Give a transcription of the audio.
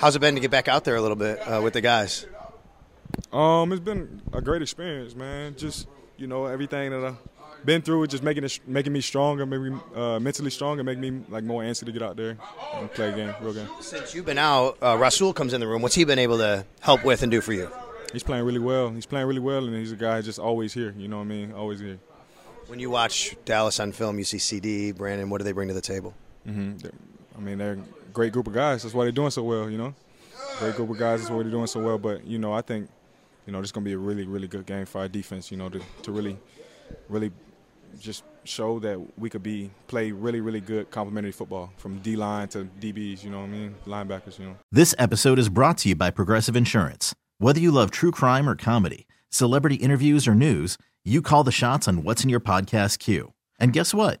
How's it been to get back out there a little bit uh, with the guys? Um, it's been a great experience, man. Just you know everything that I've been through, just making it, making me stronger, maybe uh, mentally stronger, making me like more antsy to get out there and play a game, real game. Since you've been out, uh, Rasul comes in the room. What's he been able to help with and do for you? He's playing really well. He's playing really well, and he's a guy just always here. You know what I mean? Always here. When you watch Dallas on film, you see CD, Brandin. What do they bring to the table? Mm-hmm. I mean, they're great group of guys. That's why they're doing so well. You know, great group of guys. That's why they're doing so well. But you know, I think you know this is gonna be a really, really good game for our defense. You know, to to really, really just show that we could be play really, really good complementary football from D line to DBs. You know what I mean? Linebackers. You know. This episode is brought to you by Progressive Insurance. Whether you love true crime or comedy, celebrity interviews or news, you call the shots on what's in your podcast queue. And guess what?